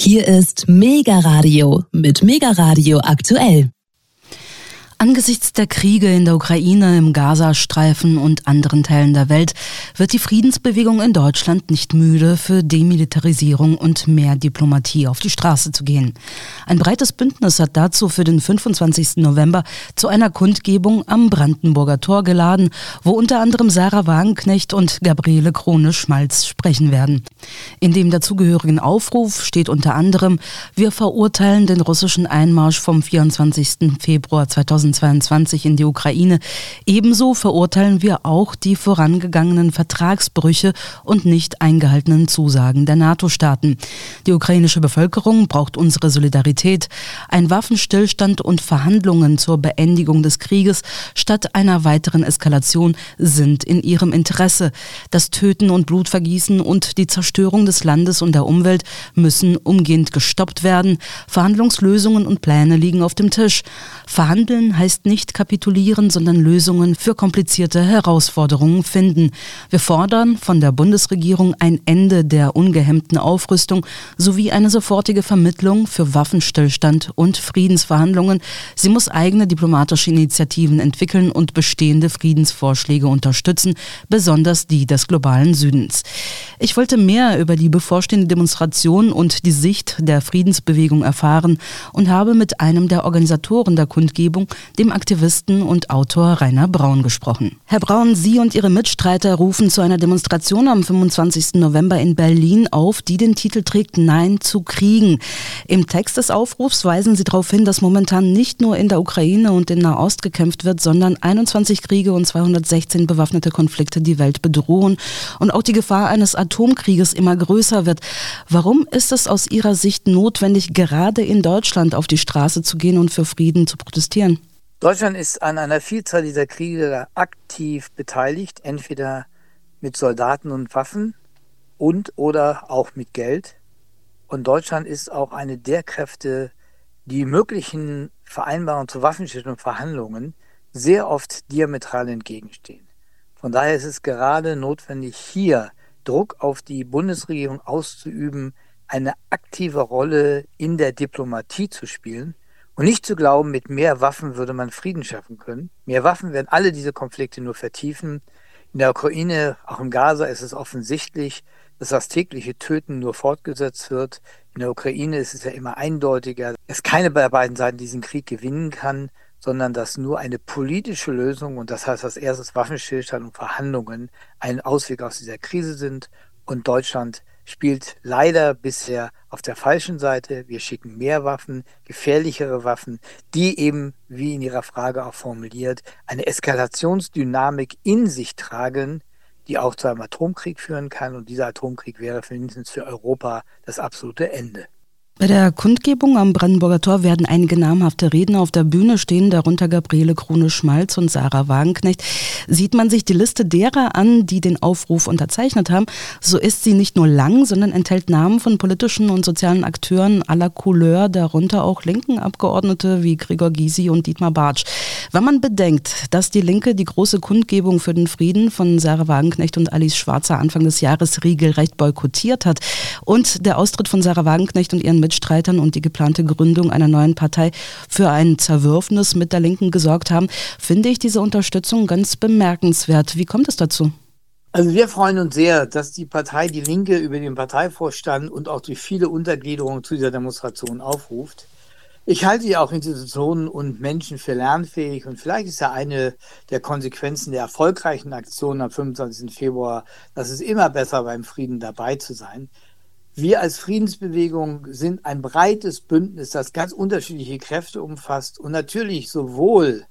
Hier ist Mega Radio mit Mega Radio aktuell. Angesichts der Kriege in der Ukraine, im Gazastreifen und anderen Teilen der Welt wird die Friedensbewegung in Deutschland nicht müde, für Demilitarisierung und mehr Diplomatie auf die Straße zu gehen. Ein breites Bündnis hat dazu für den 25. November zu einer Kundgebung am Brandenburger Tor geladen, wo unter anderem Sarah Wagenknecht und Gabriele Krone-Schmalz sprechen werden. In dem dazugehörigen Aufruf steht unter anderem, wir verurteilen den russischen Einmarsch vom 24. Februar 2020 2022 in die Ukraine. Ebenso verurteilen wir auch die vorangegangenen Vertragsbrüche und nicht eingehaltenen Zusagen der NATO-Staaten. Die ukrainische Bevölkerung braucht unsere Solidarität. Ein Waffenstillstand und Verhandlungen zur Beendigung des Krieges statt einer weiteren Eskalation sind in ihrem Interesse. Das Töten und Blutvergießen und die Zerstörung des Landes und der Umwelt müssen umgehend gestoppt werden. Verhandlungslösungen und Pläne liegen auf dem Tisch. Verhandeln heißt nicht kapitulieren, sondern Lösungen für komplizierte Herausforderungen finden. Wir fordern von der Bundesregierung ein Ende der ungehemmten Aufrüstung sowie eine sofortige Vermittlung für Waffenstillstand und Friedensverhandlungen. Sie muss eigene diplomatische Initiativen entwickeln und bestehende Friedensvorschläge unterstützen, besonders die des globalen Südens. Ich wollte mehr über die bevorstehende Demonstration und die Sicht der Friedensbewegung erfahren und habe mit einem der Organisatoren der Kundgebung, dem Aktivisten und Autor Rainer Braun gesprochen. Herr Braun, Sie und Ihre Mitstreiter rufen zu einer Demonstration am 25. November in Berlin auf, die den Titel trägt Nein zu Kriegen. Im Text des Aufrufs weisen Sie darauf hin, dass momentan nicht nur in der Ukraine und in Nahost gekämpft wird, sondern 21 Kriege und 216 bewaffnete Konflikte die Welt bedrohen und auch die Gefahr eines Atomkrieges immer größer wird. Warum ist es aus Ihrer Sicht notwendig, gerade in Deutschland auf die Straße zu gehen und für Frieden zu protestieren? Deutschland ist an einer Vielzahl dieser Kriege aktiv beteiligt, entweder mit Soldaten und Waffen und oder auch mit Geld. Und Deutschland ist auch eine der Kräfte, die möglichen Vereinbarungen zu Waffenstillstand und Verhandlungen sehr oft diametral entgegenstehen. Von daher ist es gerade notwendig, hier Druck auf die Bundesregierung auszuüben, eine aktive Rolle in der Diplomatie zu spielen und nicht zu glauben, mit mehr Waffen würde man Frieden schaffen können. Mehr Waffen werden alle diese Konflikte nur vertiefen. In der Ukraine, auch im Gaza, ist es offensichtlich, dass das tägliche Töten nur fortgesetzt wird. In der Ukraine ist es ja immer eindeutiger, dass keine der beiden Seiten diesen Krieg gewinnen kann, sondern dass nur eine politische Lösung und das heißt als erstes Waffenstillstand und Verhandlungen ein Ausweg aus dieser Krise sind und Deutschland spielt leider bisher auf der falschen Seite. Wir schicken mehr Waffen, gefährlichere Waffen, die eben, wie in Ihrer Frage auch formuliert, eine Eskalationsdynamik in sich tragen, die auch zu einem Atomkrieg führen kann. Und dieser Atomkrieg wäre mindestens für Europa das absolute Ende. Bei der Kundgebung am Brandenburger Tor werden einige namhafte Redner auf der Bühne stehen, darunter Gabriele Krone-Schmalz und Sarah Wagenknecht. Sieht man sich die Liste derer an, die den Aufruf unterzeichnet haben, so ist sie nicht nur lang, sondern enthält Namen von politischen und sozialen Akteuren aller Couleur, darunter auch linken Abgeordnete wie Gregor Gysi und Dietmar Bartsch. Wenn man bedenkt, dass die Linke die große Kundgebung für den Frieden von Sarah Wagenknecht und Alice Schwarzer Anfang des Jahres regelrecht boykottiert hat und der Austritt von Sarah Wagenknecht und ihren Mitstreitern und die geplante Gründung einer neuen Partei für ein Zerwürfnis mit der Linken gesorgt haben, finde ich diese Unterstützung ganz bemerkenswert. Wie kommt es dazu? Also wir freuen uns sehr, dass die Partei Die Linke über den Parteivorstand und auch durch viele Untergliederungen zu dieser Demonstration aufruft. Ich halte ja auch Institutionen und Menschen für lernfähig und vielleicht ist ja eine der Konsequenzen der erfolgreichen Aktion am 25. Februar, dass es immer besser beim Frieden dabei zu sein. Wir als Friedensbewegung sind ein breites Bündnis, das ganz unterschiedliche Kräfte umfasst und natürlich sowohl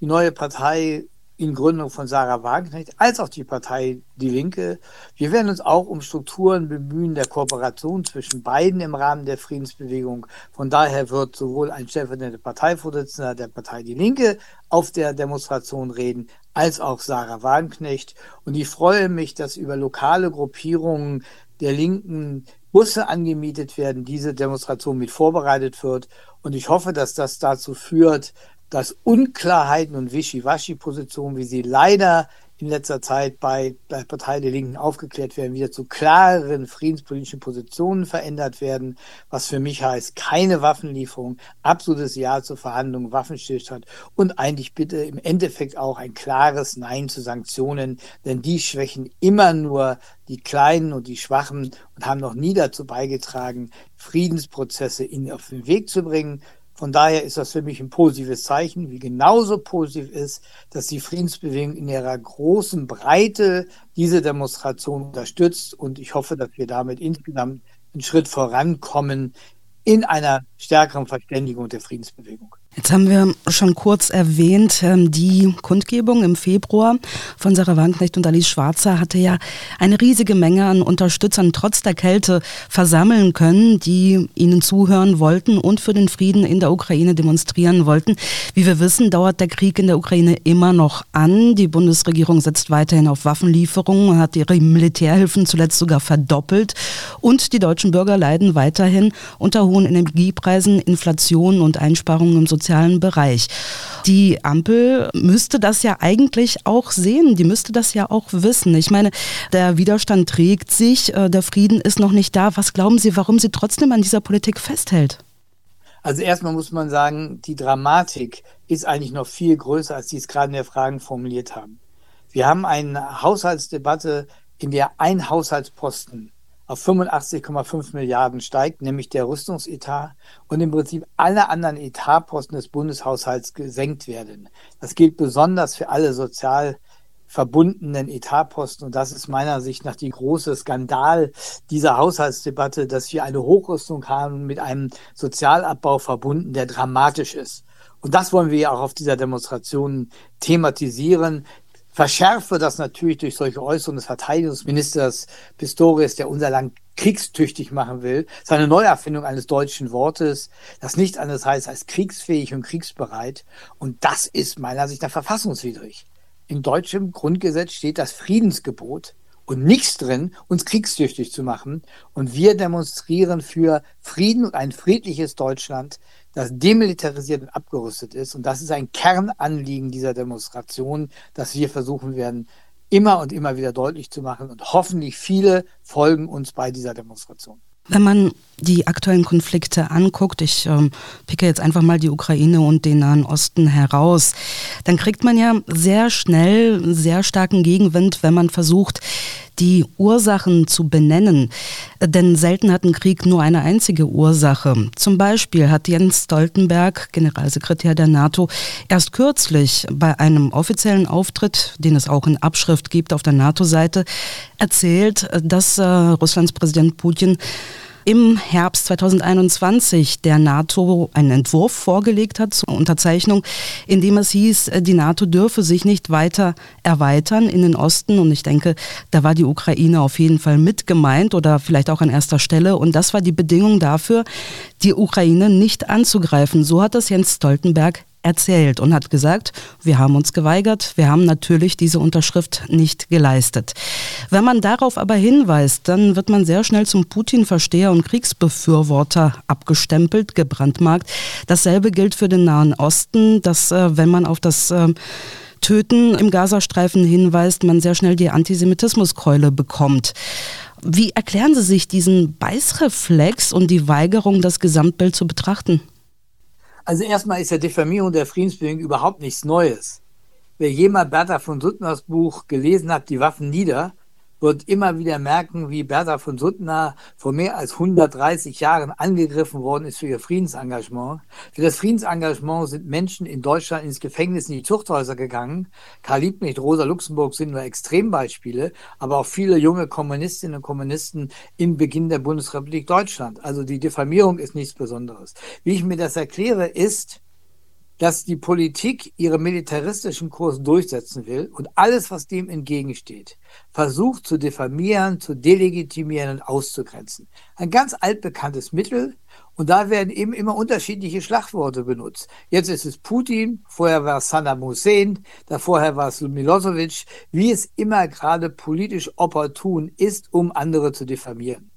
die neue Partei in Gründung von Sarah Wagenknecht als auch die Partei Die Linke. Wir werden uns auch um Strukturen bemühen der Kooperation zwischen beiden im Rahmen der Friedensbewegung. Von daher wird sowohl ein stellvertretender Parteivorsitzender der Partei Die Linke auf der Demonstration reden, als auch Sarah Wagenknecht. Und ich freue mich, dass über lokale Gruppierungen der Linken Busse angemietet werden, diese Demonstration mit vorbereitet wird. Und ich hoffe, dass das dazu führt, dass Unklarheiten und Wischiwaschi-Positionen, wie sie leider in letzter Zeit bei der Partei der Linken aufgeklärt werden, wieder zu klareren friedenspolitischen Positionen verändert werden, was für mich heißt, keine Waffenlieferung, absolutes Ja zur Verhandlung, Waffenstillstand und eigentlich bitte im Endeffekt auch ein klares Nein zu Sanktionen, denn die schwächen immer nur die Kleinen und die Schwachen und haben noch nie dazu beigetragen, Friedensprozesse in, auf den Weg zu bringen, von daher ist das für mich ein positives Zeichen, wie genauso positiv ist, dass die Friedensbewegung in ihrer großen Breite diese Demonstration unterstützt. Und ich hoffe, dass wir damit insgesamt einen Schritt vorankommen in einer stärkeren Verständigung der Friedensbewegung. Jetzt haben wir schon kurz erwähnt, ähm, die Kundgebung im Februar von Sarah Wagenknecht und Alice Schwarzer hatte ja eine riesige Menge an Unterstützern trotz der Kälte versammeln können, die ihnen zuhören wollten und für den Frieden in der Ukraine demonstrieren wollten. Wie wir wissen, dauert der Krieg in der Ukraine immer noch an. Die Bundesregierung setzt weiterhin auf Waffenlieferungen, hat ihre Militärhilfen zuletzt sogar verdoppelt und die deutschen Bürger leiden weiterhin unter hohen Energiepreisen, Inflation und Einsparungen im sozialen sozialen Bereich. Die Ampel müsste das ja eigentlich auch sehen, die müsste das ja auch wissen. Ich meine, der Widerstand trägt sich, äh, der Frieden ist noch nicht da. Was glauben Sie, warum sie trotzdem an dieser Politik festhält? Also erstmal muss man sagen, die Dramatik ist eigentlich noch viel größer, als Sie es gerade in der Frage formuliert haben. Wir haben eine Haushaltsdebatte, in der ein Haushaltsposten auf 85,5 Milliarden steigt, nämlich der Rüstungsetat und im Prinzip alle anderen Etatposten des Bundeshaushalts gesenkt werden. Das gilt besonders für alle sozial verbundenen Etatposten. Und das ist meiner Sicht nach die große Skandal dieser Haushaltsdebatte, dass wir eine Hochrüstung haben mit einem Sozialabbau verbunden, der dramatisch ist. Und das wollen wir ja auch auf dieser Demonstration thematisieren verschärfe das natürlich durch solche Äußerungen des Verteidigungsministers Pistorius, der unser Land kriegstüchtig machen will. Seine Neuerfindung eines deutschen Wortes, das nicht anders heißt als kriegsfähig und kriegsbereit. Und das ist meiner Sicht nach verfassungswidrig. Im deutschen Grundgesetz steht das Friedensgebot und nichts drin, uns kriegstüchtig zu machen. Und wir demonstrieren für Frieden und ein friedliches Deutschland, das demilitarisiert und abgerüstet ist. Und das ist ein Kernanliegen dieser Demonstration, das wir versuchen werden, immer und immer wieder deutlich zu machen. Und hoffentlich viele folgen uns bei dieser Demonstration. Wenn man die aktuellen Konflikte anguckt, ich ähm, picke jetzt einfach mal die Ukraine und den Nahen Osten heraus, dann kriegt man ja sehr schnell sehr starken Gegenwind, wenn man versucht, die Ursachen zu benennen. Denn selten hat ein Krieg nur eine einzige Ursache. Zum Beispiel hat Jens Stoltenberg, Generalsekretär der NATO, erst kürzlich bei einem offiziellen Auftritt, den es auch in Abschrift gibt auf der NATO-Seite, erzählt, dass äh, Russlands Präsident Putin im Herbst 2021 der NATO einen Entwurf vorgelegt hat zur Unterzeichnung, in dem es hieß, die NATO dürfe sich nicht weiter erweitern in den Osten. Und ich denke, da war die Ukraine auf jeden Fall mit gemeint oder vielleicht auch an erster Stelle. Und das war die Bedingung dafür, die Ukraine nicht anzugreifen. So hat das Jens Stoltenberg erzählt und hat gesagt, wir haben uns geweigert, wir haben natürlich diese Unterschrift nicht geleistet. Wenn man darauf aber hinweist, dann wird man sehr schnell zum Putin-Versteher und Kriegsbefürworter abgestempelt, gebrandmarkt. Dasselbe gilt für den Nahen Osten, dass äh, wenn man auf das äh, Töten im Gazastreifen hinweist, man sehr schnell die Antisemitismuskeule bekommt. Wie erklären Sie sich diesen Beißreflex und die Weigerung, das Gesamtbild zu betrachten? Also erstmal ist ja Diffamierung der Friedensbewegung überhaupt nichts Neues. Wer jemals Bertha von Suttners Buch gelesen hat, Die Waffen nieder, wird immer wieder merken, wie Bertha von Suttner vor mehr als 130 Jahren angegriffen worden ist für ihr Friedensengagement. Für das Friedensengagement sind Menschen in Deutschland ins Gefängnis, in die Zuchthäuser gegangen. Karl Liebknecht, Rosa Luxemburg sind nur Extrembeispiele, aber auch viele junge Kommunistinnen und Kommunisten im Beginn der Bundesrepublik Deutschland. Also die Diffamierung ist nichts Besonderes. Wie ich mir das erkläre, ist, dass die Politik ihren militaristischen Kurs durchsetzen will und alles, was dem entgegensteht, versucht zu diffamieren, zu delegitimieren und auszugrenzen. Ein ganz altbekanntes Mittel und da werden eben immer unterschiedliche Schlagworte benutzt. Jetzt ist es Putin, vorher war es Saddam Hussein, vorher war es Milosevic, wie es immer gerade politisch opportun ist, um andere zu diffamieren.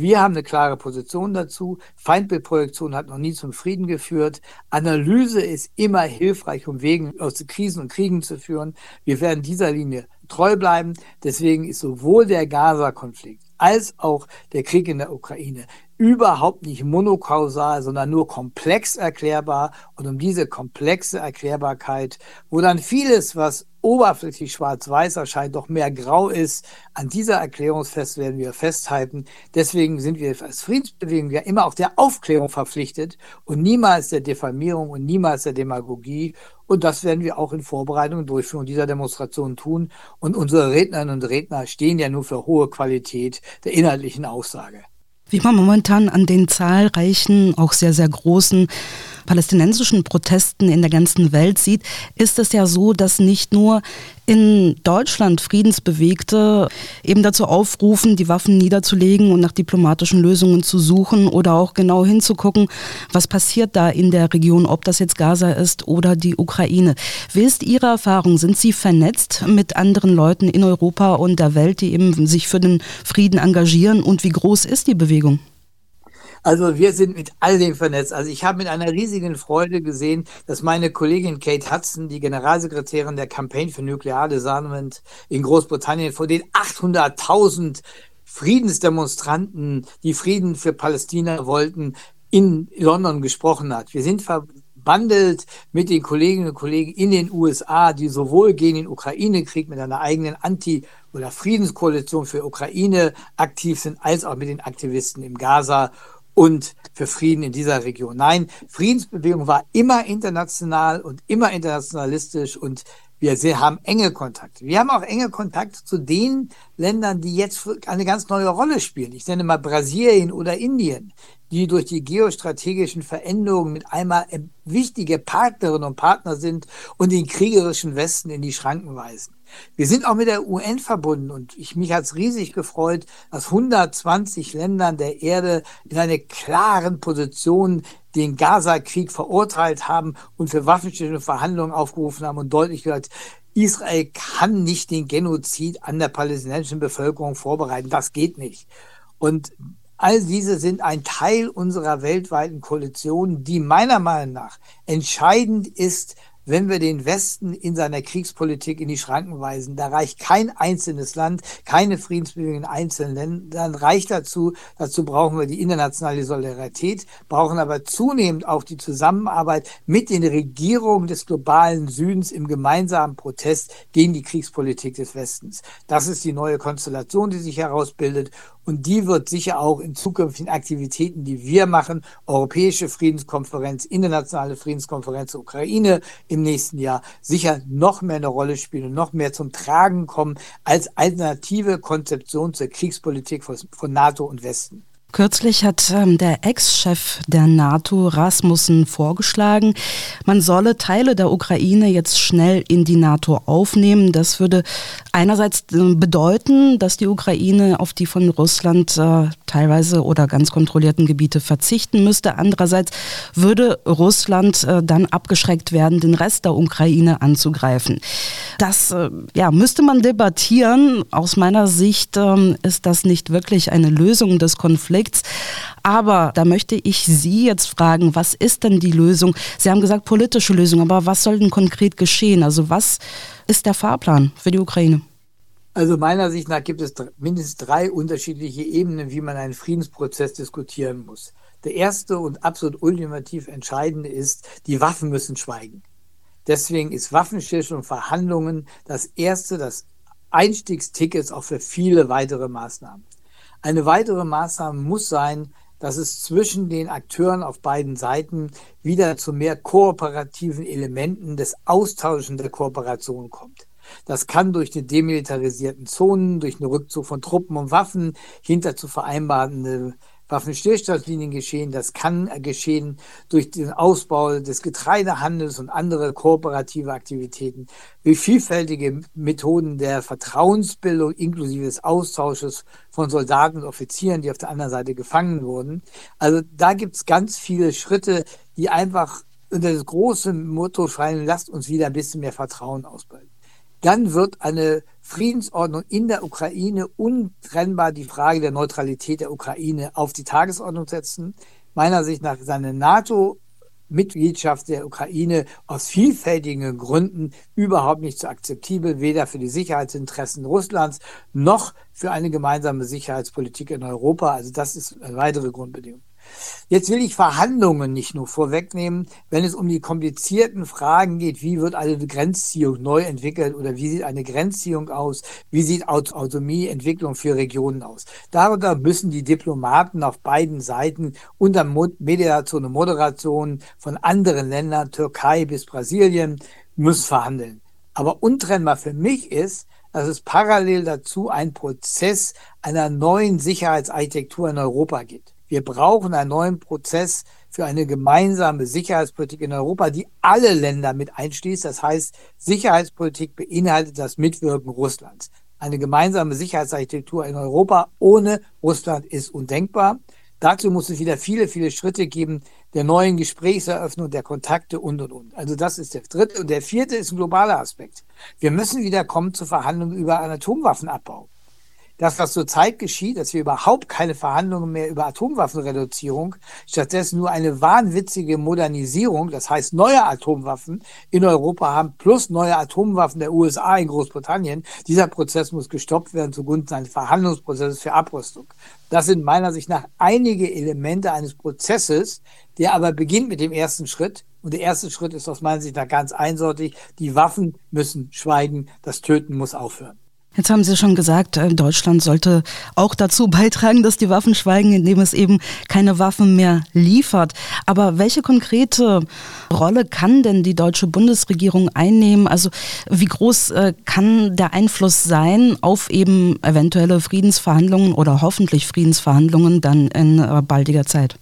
Wir haben eine klare Position dazu. Feindbildprojektion hat noch nie zum Frieden geführt. Analyse ist immer hilfreich, um Wegen aus Krisen und Kriegen zu führen. Wir werden dieser Linie treu bleiben. Deswegen ist sowohl der Gaza-Konflikt als auch der Krieg in der Ukraine überhaupt nicht monokausal, sondern nur komplex erklärbar. Und um diese komplexe Erklärbarkeit, wo dann vieles, was oberflächlich schwarz-weiß erscheint, doch mehr grau ist, an dieser Erklärungsfest werden wir festhalten. Deswegen sind wir als Friedensbewegung ja immer auch der Aufklärung verpflichtet und niemals der Diffamierung und niemals der Demagogie. Und das werden wir auch in Vorbereitung und Durchführung dieser Demonstration tun. Und unsere Rednerinnen und Redner stehen ja nur für hohe Qualität der inhaltlichen Aussage. Wie man momentan an den zahlreichen, auch sehr, sehr großen palästinensischen Protesten in der ganzen Welt sieht, ist es ja so, dass nicht nur in Deutschland Friedensbewegte eben dazu aufrufen, die Waffen niederzulegen und nach diplomatischen Lösungen zu suchen oder auch genau hinzugucken, was passiert da in der Region, ob das jetzt Gaza ist oder die Ukraine. Wie ist Ihre Erfahrung? Sind Sie vernetzt mit anderen Leuten in Europa und der Welt, die eben sich für den Frieden engagieren? Und wie groß ist die Bewegung? Also wir sind mit all dem vernetzt. Also ich habe mit einer riesigen Freude gesehen, dass meine Kollegin Kate Hudson, die Generalsekretärin der Campaign for Nuclear Disarmament in Großbritannien, vor den 800.000 Friedensdemonstranten, die Frieden für Palästina wollten, in London gesprochen hat. Wir sind verbandelt mit den Kolleginnen und Kollegen in den USA, die sowohl gegen den Ukraine-Krieg mit einer eigenen Anti- oder Friedenskoalition für Ukraine aktiv sind, als auch mit den Aktivisten im Gaza und für Frieden in dieser Region. Nein, Friedensbewegung war immer international und immer internationalistisch und wir haben enge Kontakte. Wir haben auch enge Kontakte zu den Ländern, die jetzt eine ganz neue Rolle spielen. Ich nenne mal Brasilien oder Indien, die durch die geostrategischen Veränderungen mit einmal wichtige Partnerinnen und Partner sind und den kriegerischen Westen in die Schranken weisen. Wir sind auch mit der UN verbunden und ich mich hat es riesig gefreut, dass 120 Ländern der Erde in einer klaren Position den Gaza-Krieg verurteilt haben und für waffenstillende Verhandlungen aufgerufen haben und deutlich gesagt, Israel kann nicht den Genozid an der palästinensischen Bevölkerung vorbereiten. Das geht nicht. Und all diese sind ein Teil unserer weltweiten Koalition, die meiner Meinung nach entscheidend ist wenn wir den Westen in seiner Kriegspolitik in die Schranken weisen. Da reicht kein einzelnes Land, keine Friedensbewegung in einzelnen Ländern reicht dazu. Dazu brauchen wir die internationale Solidarität, brauchen aber zunehmend auch die Zusammenarbeit mit den Regierungen des globalen Südens im gemeinsamen Protest gegen die Kriegspolitik des Westens. Das ist die neue Konstellation, die sich herausbildet. Und die wird sicher auch in zukünftigen Aktivitäten, die wir machen, Europäische Friedenskonferenz, Internationale Friedenskonferenz Ukraine im nächsten Jahr, sicher noch mehr eine Rolle spielen noch mehr zum Tragen kommen als alternative Konzeption zur Kriegspolitik von NATO und Westen. Kürzlich hat ähm, der Ex-Chef der NATO Rasmussen vorgeschlagen, man solle Teile der Ukraine jetzt schnell in die NATO aufnehmen. Das würde einerseits äh, bedeuten, dass die Ukraine auf die von Russland äh, teilweise oder ganz kontrollierten Gebiete verzichten müsste. Andererseits würde Russland äh, dann abgeschreckt werden, den Rest der Ukraine anzugreifen. Das äh, ja, müsste man debattieren. Aus meiner Sicht ähm, ist das nicht wirklich eine Lösung des Konflikts. Aber da möchte ich Sie jetzt fragen, was ist denn die Lösung? Sie haben gesagt politische Lösung, aber was soll denn konkret geschehen? Also was ist der Fahrplan für die Ukraine? Also meiner Sicht nach gibt es mindestens drei unterschiedliche Ebenen, wie man einen Friedensprozess diskutieren muss. Der erste und absolut ultimativ entscheidende ist, die Waffen müssen schweigen. Deswegen ist Waffenstillstand und Verhandlungen das erste, das Einstiegsticket auch für viele weitere Maßnahmen. Eine weitere Maßnahme muss sein, dass es zwischen den Akteuren auf beiden Seiten wieder zu mehr kooperativen Elementen des Austauschen der Kooperation kommt. Das kann durch die demilitarisierten Zonen, durch einen Rückzug von Truppen und Waffen hinter zu vereinbarten Waffenstillstandslinien geschehen. Das kann geschehen durch den Ausbau des Getreidehandels und andere kooperative Aktivitäten, wie vielfältige Methoden der Vertrauensbildung inklusive des Austausches von Soldaten und Offizieren, die auf der anderen Seite gefangen wurden. Also da gibt es ganz viele Schritte, die einfach unter das große Motto schreien, lasst uns wieder ein bisschen mehr Vertrauen ausbilden. Dann wird eine Friedensordnung in der Ukraine untrennbar die Frage der Neutralität der Ukraine auf die Tagesordnung setzen. Meiner Sicht nach seine NATO Mitgliedschaft der Ukraine aus vielfältigen Gründen überhaupt nicht so akzeptabel, weder für die Sicherheitsinteressen Russlands noch für eine gemeinsame Sicherheitspolitik in Europa. Also das ist eine weitere Grundbedingung. Jetzt will ich Verhandlungen nicht nur vorwegnehmen, wenn es um die komplizierten Fragen geht, wie wird eine Grenzziehung neu entwickelt oder wie sieht eine Grenzziehung aus, wie sieht Autonomieentwicklung für Regionen aus. Darunter müssen die Diplomaten auf beiden Seiten unter Mediation und Moderation von anderen Ländern, Türkei bis Brasilien, müssen verhandeln. Aber untrennbar für mich ist, dass es parallel dazu einen Prozess einer neuen Sicherheitsarchitektur in Europa gibt. Wir brauchen einen neuen Prozess für eine gemeinsame Sicherheitspolitik in Europa, die alle Länder mit einschließt. Das heißt, Sicherheitspolitik beinhaltet das Mitwirken Russlands. Eine gemeinsame Sicherheitsarchitektur in Europa ohne Russland ist undenkbar. Dazu muss es wieder viele, viele Schritte geben, der neuen Gesprächseröffnung, der Kontakte und, und, und. Also das ist der dritte. Und der vierte ist ein globaler Aspekt. Wir müssen wieder kommen zu Verhandlungen über einen Atomwaffenabbau das, was zurzeit geschieht, dass wir überhaupt keine Verhandlungen mehr über Atomwaffenreduzierung, stattdessen nur eine wahnwitzige Modernisierung, das heißt neue Atomwaffen in Europa haben, plus neue Atomwaffen der USA in Großbritannien. Dieser Prozess muss gestoppt werden zugunsten eines Verhandlungsprozesses für Abrüstung. Das sind meiner Sicht nach einige Elemente eines Prozesses, der aber beginnt mit dem ersten Schritt. Und der erste Schritt ist aus meiner Sicht nach ganz eindeutig. Die Waffen müssen schweigen. Das Töten muss aufhören. Jetzt haben Sie schon gesagt, äh, Deutschland sollte auch dazu beitragen, dass die Waffen schweigen, indem es eben keine Waffen mehr liefert. Aber welche konkrete Rolle kann denn die deutsche Bundesregierung einnehmen? Also wie groß äh, kann der Einfluss sein auf eben eventuelle Friedensverhandlungen oder hoffentlich Friedensverhandlungen dann in äh, baldiger Zeit?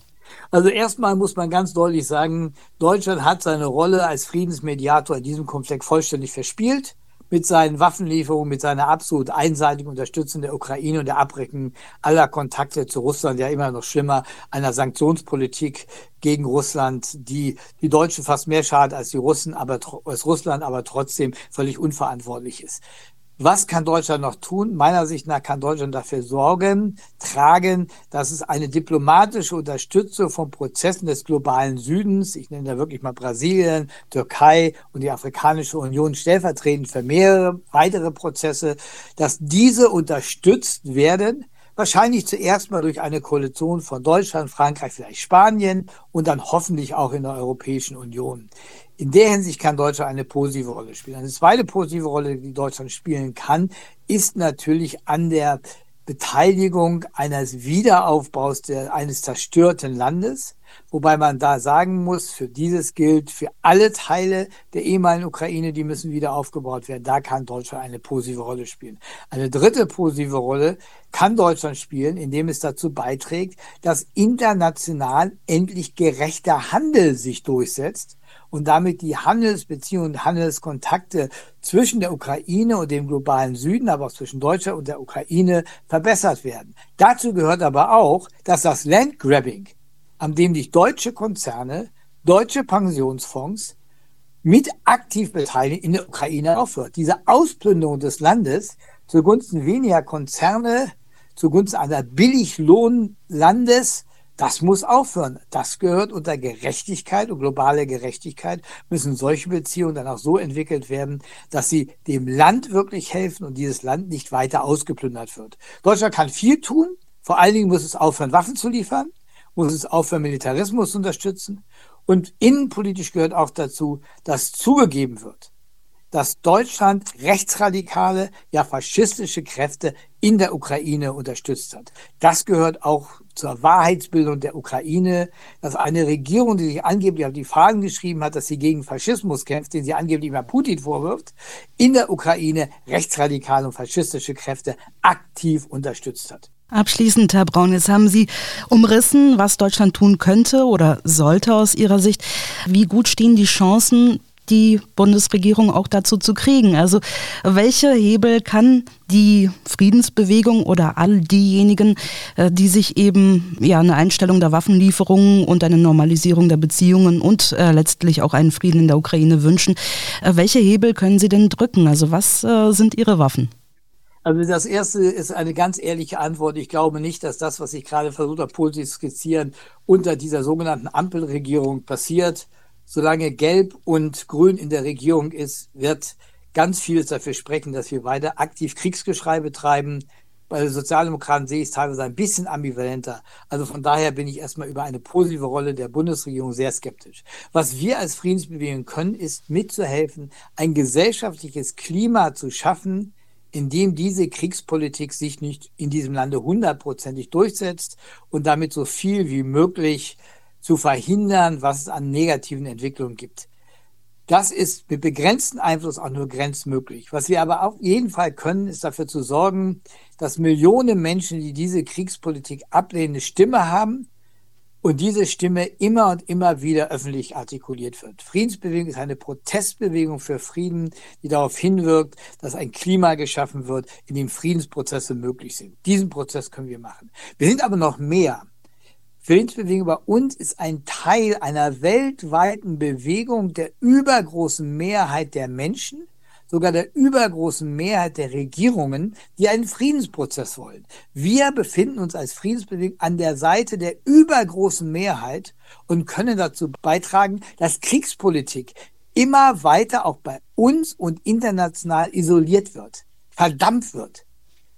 Also erstmal muss man ganz deutlich sagen, Deutschland hat seine Rolle als Friedensmediator in diesem Konflikt vollständig verspielt mit seinen Waffenlieferungen, mit seiner absolut einseitigen Unterstützung der Ukraine und der Abbrechen aller Kontakte zu Russland, ja immer noch schlimmer, einer Sanktionspolitik gegen Russland, die die Deutschen fast mehr schadet als die Russen, aber als Russland aber trotzdem völlig unverantwortlich ist. Was kann Deutschland noch tun? Meiner Sicht nach kann Deutschland dafür sorgen, tragen, dass es eine diplomatische Unterstützung von Prozessen des globalen Südens, ich nenne da wirklich mal Brasilien, Türkei und die Afrikanische Union stellvertretend für mehrere weitere Prozesse, dass diese unterstützt werden, wahrscheinlich zuerst mal durch eine Koalition von Deutschland, Frankreich, vielleicht Spanien und dann hoffentlich auch in der Europäischen Union. In der Hinsicht kann Deutschland eine positive Rolle spielen. Eine zweite positive Rolle, die Deutschland spielen kann, ist natürlich an der Beteiligung eines Wiederaufbaus der, eines zerstörten Landes. Wobei man da sagen muss, für dieses gilt für alle Teile der ehemaligen Ukraine, die müssen wieder aufgebaut werden. Da kann Deutschland eine positive Rolle spielen. Eine dritte positive Rolle kann Deutschland spielen, indem es dazu beiträgt, dass international endlich gerechter Handel sich durchsetzt und damit die Handelsbeziehungen und Handelskontakte zwischen der Ukraine und dem globalen Süden, aber auch zwischen Deutschland und der Ukraine verbessert werden. Dazu gehört aber auch, dass das Landgrabbing, an dem sich deutsche Konzerne, deutsche Pensionsfonds mit aktiv beteiligen in der Ukraine aufhört. Diese Ausplünderung des Landes zugunsten weniger Konzerne, zugunsten einer Billiglohnlandes das muss aufhören. Das gehört unter Gerechtigkeit und globale Gerechtigkeit müssen solche Beziehungen dann auch so entwickelt werden, dass sie dem Land wirklich helfen und dieses Land nicht weiter ausgeplündert wird. Deutschland kann viel tun. Vor allen Dingen muss es aufhören, Waffen zu liefern, muss es aufhören, Militarismus zu unterstützen. Und innenpolitisch gehört auch dazu, dass zugegeben wird, dass Deutschland rechtsradikale, ja faschistische Kräfte in der Ukraine unterstützt hat. Das gehört auch zur Wahrheitsbildung der Ukraine, dass eine Regierung, die sich angeblich auf die Fahnen geschrieben hat, dass sie gegen Faschismus kämpft, den sie angeblich immer Putin vorwirft, in der Ukraine rechtsradikale und faschistische Kräfte aktiv unterstützt hat. Abschließend, Herr Braun, jetzt haben Sie umrissen, was Deutschland tun könnte oder sollte aus Ihrer Sicht. Wie gut stehen die Chancen, die Bundesregierung auch dazu zu kriegen? Also welche Hebel kann die Friedensbewegung oder all diejenigen, äh, die sich eben ja eine Einstellung der Waffenlieferungen und eine Normalisierung der Beziehungen und äh, letztlich auch einen Frieden in der Ukraine wünschen, äh, welche Hebel können sie denn drücken? Also was äh, sind ihre Waffen? Also das erste ist eine ganz ehrliche Antwort. Ich glaube nicht, dass das, was ich gerade versucht habe, positiv skizzieren, unter dieser sogenannten Ampelregierung passiert. Solange Gelb und Grün in der Regierung ist, wird ganz vieles dafür sprechen, dass wir weiter aktiv Kriegsgeschrei betreiben. Bei den Sozialdemokraten sehe ich es teilweise ein bisschen ambivalenter. Also von daher bin ich erstmal über eine positive Rolle der Bundesregierung sehr skeptisch. Was wir als Friedensbewegung können, ist mitzuhelfen, ein gesellschaftliches Klima zu schaffen, in dem diese Kriegspolitik sich nicht in diesem Lande hundertprozentig durchsetzt und damit so viel wie möglich zu verhindern, was es an negativen Entwicklungen gibt. Das ist mit begrenztem Einfluss auch nur grenzmöglich. Was wir aber auf jeden Fall können, ist dafür zu sorgen, dass Millionen Menschen, die diese Kriegspolitik ablehnen, eine Stimme haben und diese Stimme immer und immer wieder öffentlich artikuliert wird. Friedensbewegung ist eine Protestbewegung für Frieden, die darauf hinwirkt, dass ein Klima geschaffen wird, in dem Friedensprozesse möglich sind. Diesen Prozess können wir machen. Wir sind aber noch mehr. Friedensbewegung bei uns ist ein Teil einer weltweiten Bewegung der übergroßen Mehrheit der Menschen, sogar der übergroßen Mehrheit der Regierungen, die einen Friedensprozess wollen. Wir befinden uns als Friedensbewegung an der Seite der übergroßen Mehrheit und können dazu beitragen, dass Kriegspolitik immer weiter auch bei uns und international isoliert wird, verdammt wird,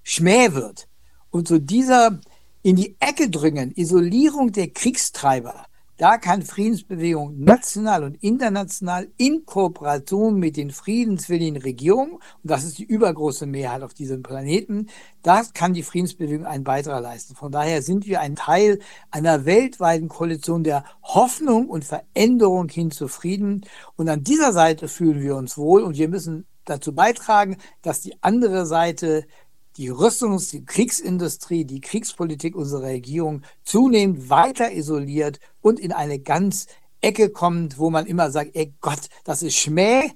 schmäh wird. Und zu dieser in die Ecke drängen, Isolierung der Kriegstreiber, da kann Friedensbewegung national und international in Kooperation mit den friedenswilligen Regierungen, und das ist die übergroße Mehrheit auf diesem Planeten, da kann die Friedensbewegung einen Beitrag leisten. Von daher sind wir ein Teil einer weltweiten Koalition der Hoffnung und Veränderung hin zu Frieden. Und an dieser Seite fühlen wir uns wohl und wir müssen dazu beitragen, dass die andere Seite die Rüstungs-, die Kriegsindustrie, die Kriegspolitik unserer Regierung zunehmend weiter isoliert und in eine ganz Ecke kommt, wo man immer sagt, ey Gott, das ist Schmäh.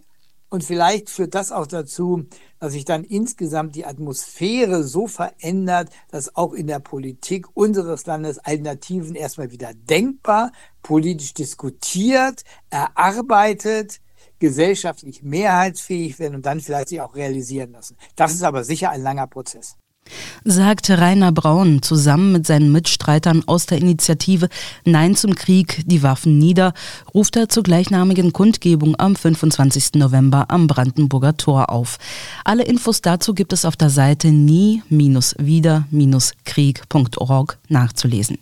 Und vielleicht führt das auch dazu, dass sich dann insgesamt die Atmosphäre so verändert, dass auch in der Politik unseres Landes Alternativen erstmal wieder denkbar, politisch diskutiert, erarbeitet, gesellschaftlich mehrheitsfähig werden und dann vielleicht sich auch realisieren lassen. Das ist aber sicher ein langer Prozess. Sagte Rainer Braun zusammen mit seinen Mitstreitern aus der Initiative Nein zum Krieg, die Waffen nieder, ruft er zur gleichnamigen Kundgebung am 25. November am Brandenburger Tor auf. Alle Infos dazu gibt es auf der Seite nie-wieder-krieg.org nachzulesen.